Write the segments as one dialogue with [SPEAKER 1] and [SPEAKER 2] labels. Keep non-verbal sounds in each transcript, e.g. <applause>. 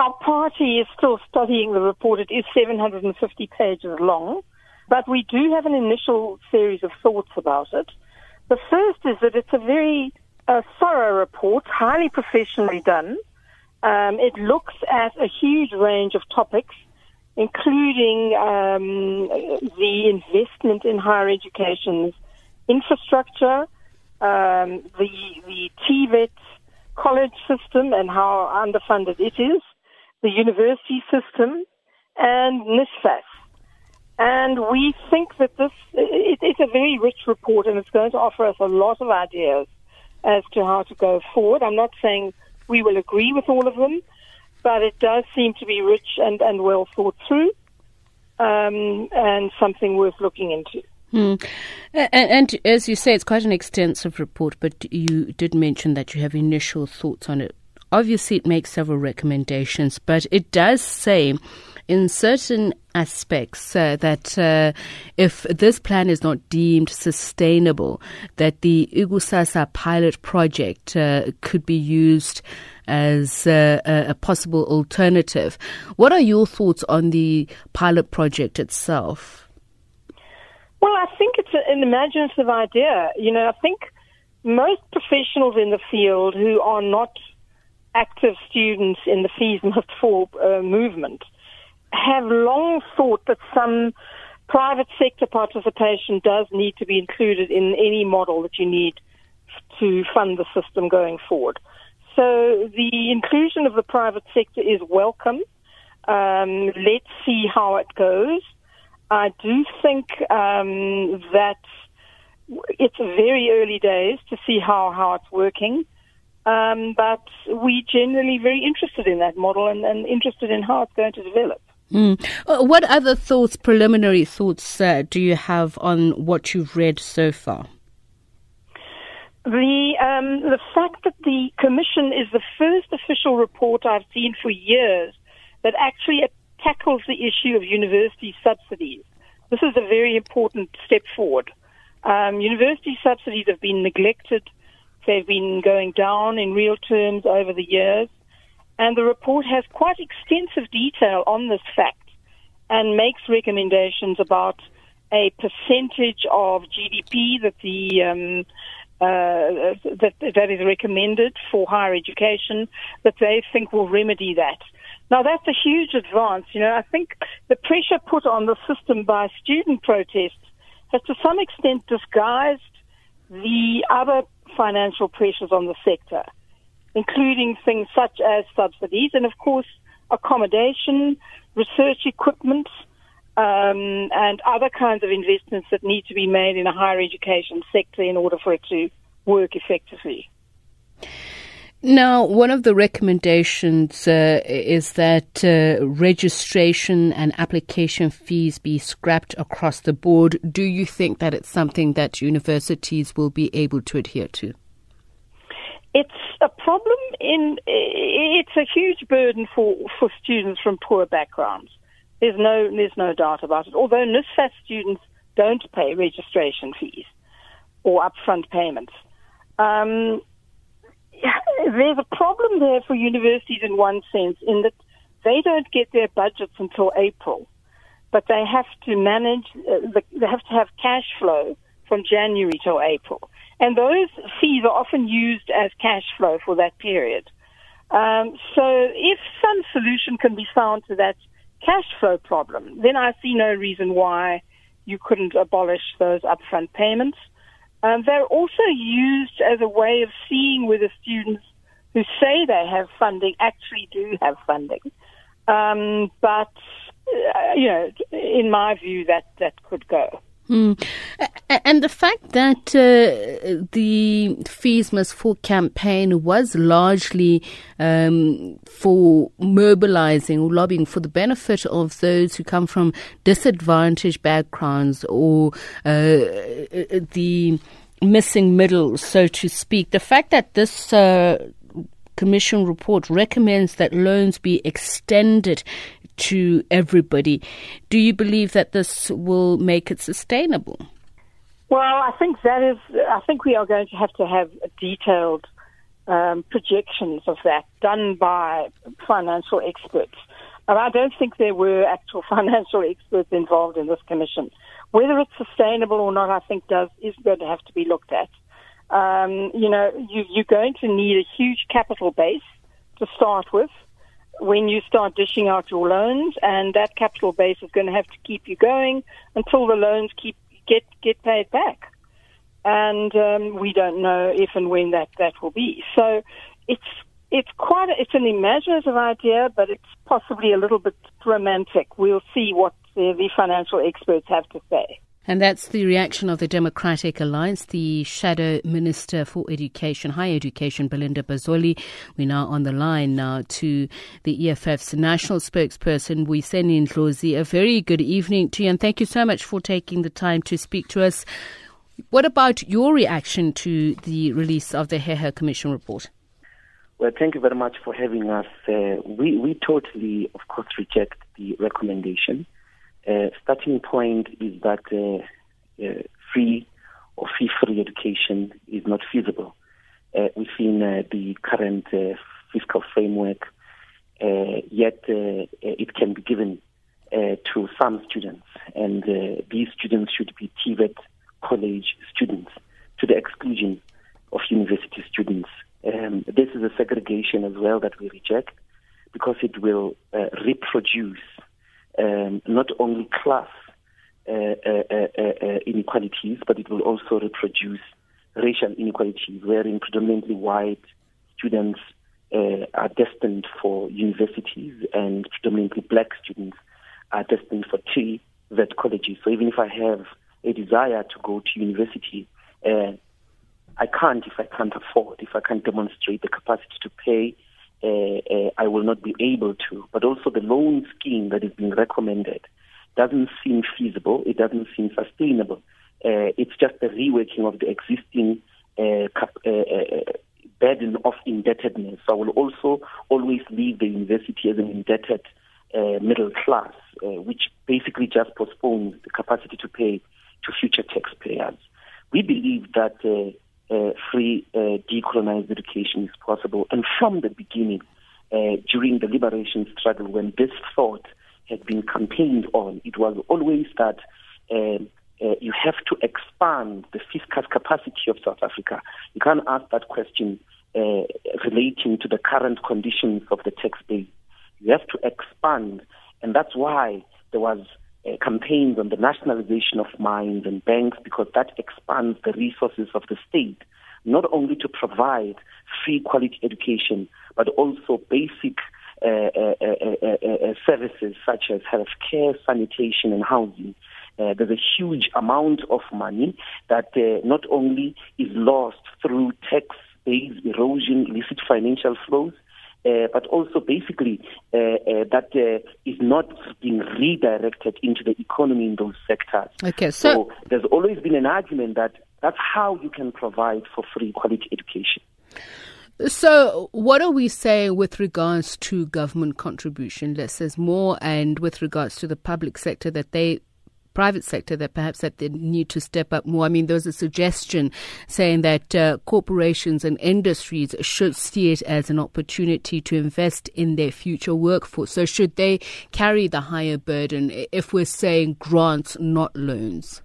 [SPEAKER 1] Our party is still studying the report. It is 750 pages long, but we do have an initial series of thoughts about it. The first is that it's a very uh, thorough report, highly professionally done. Um, it looks at a huge range of topics, including um, the investment in higher education's infrastructure, um, the the TVET college system and how underfunded it is, the university system, and NSFAS. And we think that this it, it's a very rich report, and it's going to offer us a lot of ideas as to how to go forward. I'm not saying we will agree with all of them, but it does seem to be rich and, and well thought through, um, and something worth looking into.
[SPEAKER 2] Hmm. And, and, as you say, it's quite an extensive report, but you did mention that you have initial thoughts on it. Obviously, it makes several recommendations, but it does say in certain aspects uh, that uh, if this plan is not deemed sustainable, that the Ikusasa pilot project uh, could be used as a, a possible alternative. What are your thoughts on the pilot project itself?
[SPEAKER 1] Well, I think it's an imaginative idea. You know, I think most professionals in the field who are not active students in the Fees Must Fall uh, movement have long thought that some private sector participation does need to be included in any model that you need to fund the system going forward. So the inclusion of the private sector is welcome. Um, let's see how it goes. I do think um, that it's very early days to see how, how it's working. Um, but we generally very interested in that model and, and, interested in how it's going to develop.
[SPEAKER 2] Mm. what other thoughts, preliminary thoughts, uh, do you have on what you've read so far?
[SPEAKER 1] The um, the fact that the commission is the first official report I've seen for years that actually tackles the issue of university subsidies. This is a very important step forward. Um, university subsidies have been neglected. They've been going down in real terms over the years. And the report has quite extensive detail on this fact and makes recommendations about a percentage of GDP that the um, uh, that that is recommended for higher education that they think will remedy that. Now that's a huge advance. You know, I think the pressure put on the system by student protests has to some extent disguised the other financial pressures on the sector, including things such as subsidies and, of course, accommodation, research equipment, um, and other kinds of investments that need to be made in a higher education sector in order for it to work effectively.
[SPEAKER 2] Now, one of the recommendations uh, is that uh, registration and application fees be scrapped across the board. Do you think that it's something that universities will be able to adhere to?
[SPEAKER 1] It's a problem in it's a huge burden for, for students from poor backgrounds. There's no there's no doubt about it. Although NSFAS students don't pay registration fees or upfront payments. Um, there's a problem there for universities in one sense, in that they don't get their budgets until April, but they have to manage, uh, the, they have to have cash flow from January till April. And those fees are often used as cash flow for that period. Um, so if some solution can be found to that cash flow problem, then I see no reason why you couldn't abolish those upfront payments. Um, they're also used as a way of seeing whether students who say they have funding actually do have funding. Um, but, uh, you know, in my view, that, that could go.
[SPEAKER 2] Hmm. And the fact that uh, the Fees Must Fall campaign was largely um, for mobilizing or lobbying for the benefit of those who come from disadvantaged backgrounds or uh, the missing middle, so to speak. The fact that this uh, Commission report recommends that loans be extended to everybody. Do you believe that this will make it sustainable?
[SPEAKER 1] Well, I think that is. I think we are going to have to have detailed um, projections of that done by financial experts. And I don't think there were actual <laughs> financial experts involved in this commission. Whether it's sustainable or not, I think does is going to have to be looked at. Um, you know, you, you're going to need a huge capital base to start with when you start dishing out your loans, and that capital base is going to have to keep you going until the loans keep get get paid back. And um, we don't know if and when that that will be. So it's it's quite a, it's an imaginative idea, but it's possibly a little bit romantic. We'll see what the, the financial experts have to say.
[SPEAKER 2] And that's the reaction of the Democratic Alliance, the Shadow Minister for Education, Higher Education, Belinda Bozzoli. We're now on the line now to the EFF's national spokesperson, Mbuyiseni Ndlozi. A very good evening to you, and thank you so much for taking the time to speak to us. What about your reaction to the release of the Heher Commission report?
[SPEAKER 3] Well, thank you very much for having us. Uh, we, we totally, of course, reject the recommendation. Uh, starting point is that uh, uh, free or fee-free education is not feasible uh, within uh, the current uh, fiscal framework. yet it can be given to some students, and these students should be TVET college students to the exclusion of university students. Um, this is a segregation as well that we reject because it will reproduce um, not only class uh uh, uh, uh, uh, inequalities, but it will also reproduce racial inequalities, wherein predominantly white students uh, are destined for universities and predominantly black students are destined for three vet colleges. So even if I have a desire to go to university, I can't if I can't afford, if I can't demonstrate the capacity to pay uh, uh, I will not be able to. But also the loan scheme that is being recommended doesn't seem feasible. It doesn't seem sustainable. Uh, it's just a reworking of the existing uh, uh, uh, burden of indebtedness. So I will also always leave the university as an indebted middle class, which basically just postpones the capacity to pay to future taxpayers. We believe that uh, free uh, decolonized education is possible. And from the beginning, uh, during the liberation struggle, when this thought had been campaigned on, it was always that um, uh, you have to expand the fiscal capacity of South Africa. You can't ask that question uh, relating to the current conditions of the tax base. You have to expand, and that's why there was uh, campaigns on the nationalization of mines and banks because that expands the resources of the state, not only to provide free quality education, but also basic uh, uh, uh, uh services such as health care, sanitation, and housing. there's a huge amount of money that not only is lost through tax base erosion, illicit financial flows, uh, but also basically uh, uh, that uh, is not being redirected into the economy in those sectors.
[SPEAKER 2] Okay, so,
[SPEAKER 3] so there's always been an argument that that's how you can provide for free quality education.
[SPEAKER 2] So, what are we saying with regards to government contribution? Less says more, and with regards to the public sector, that they private sector that perhaps that they need to step up more. I mean, there was a suggestion saying that uh, corporations and industries should see it as an opportunity to invest in their future workforce. So, should they carry the higher burden if we're saying grants, not loans?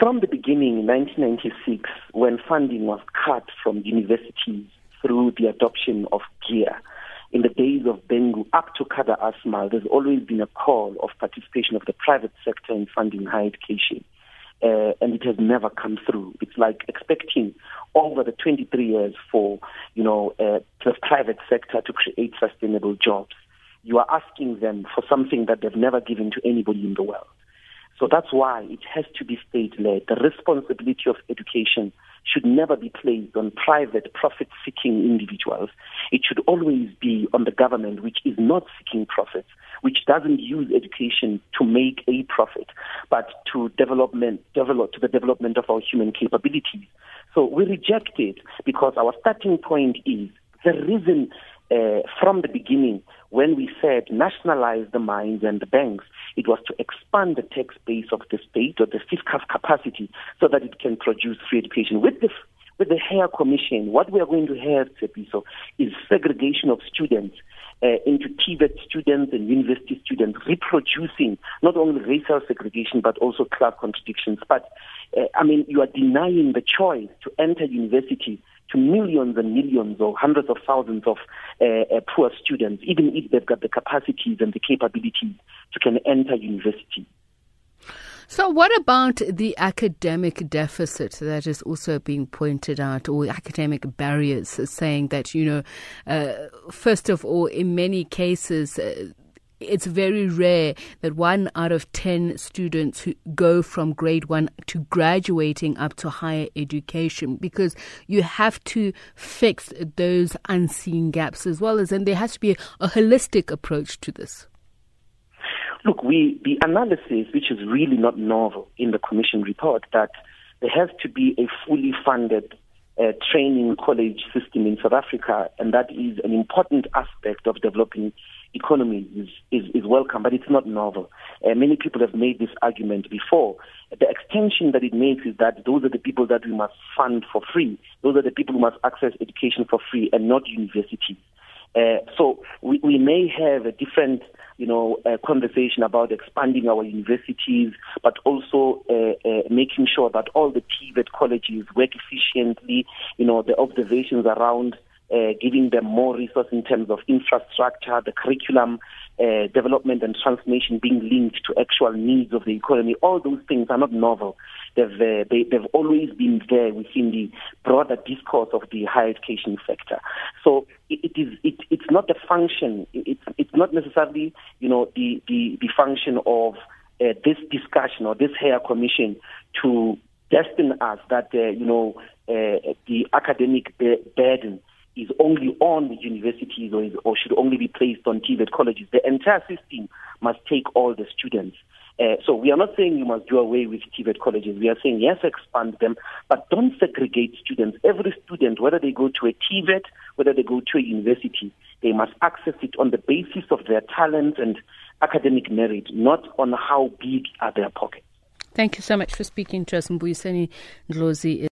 [SPEAKER 3] From the beginning, in 1996, when funding was cut from universities through the adoption of GEAR, in the days of Bengu up to Kader Asmal, there's always been a call of participation of the private sector in funding higher education. Uh, and it has never come through. It's like expecting over the 23 years for, you know, uh, the private sector to create sustainable jobs. You are asking them for something that they've never given to anybody in the world. So that's why it has to be state-led. The responsibility of education should never be placed on private profit-seeking individuals. It should always be on the government, which is not seeking profits, which doesn't use education to make a profit, but to development, develop to the development of our human capabilities. So we reject it because our starting point is the reason uh, from the beginning when we said nationalize the mines and the banks, it was to expand the tax base of the state or the fiscal capacity so that it can produce free education. With the with the Heher Commission, what we are going to have, Tsepiso, is segregation of students uh, into TVET students and university students, reproducing not only racial segregation but also class contradictions. But uh, I mean, you are denying the choice to enter university to millions and millions or hundreds of thousands of uh, uh, poor students, even if they've got the capacities and the capabilities to can enter university.
[SPEAKER 2] So, what about the academic deficit that is also being pointed out, or academic barriers, saying that, you know, uh, first of all, in many cases, uh, it's very rare that one out of 10 students who go from grade one to graduating up to higher education because you have to fix those unseen gaps as well as, and there has to be a, holistic approach to this.
[SPEAKER 3] Look, we, the analysis, which is really not novel in the Commission report, that there has to be a fully funded uh, training college system in South Africa, and that is an important aspect of developing economies, is, is, is welcome, but it's not novel. Uh, many people have made this argument before. The extension that it makes is that those are the people that we must fund for free. Those are the people who must access education for free and not universities. Uh, so we, we may have a different you know, a conversation about expanding our universities, but also uh, uh, making sure that all the TVET colleges work efficiently. You know, the observations around uh, giving them more resource in terms of infrastructure, the curriculum uh, development and transformation being linked to actual needs of the economy. All those things are not novel. They've, uh, they, have always been there within the broader discourse of the higher education sector. So it, it is it, it's not the function. It's it's not necessarily you know the the, the function of uh, this discussion or this Heher Commission to destine us that uh, you know uh, the academic burden is only on the universities or, is, or should only be placed on TVET colleges. The entire system must take all the students. Uh, so we are not saying you must do away with TVET colleges. We are saying yes, expand them, but don't segregate students. Every student, whether they go to a TVET, whether they go to a university, they must access it on the basis of their talent and academic merit, not on how big are their pockets.
[SPEAKER 2] Thank you so much for speaking to us, Mbuyiseni Ndlozi.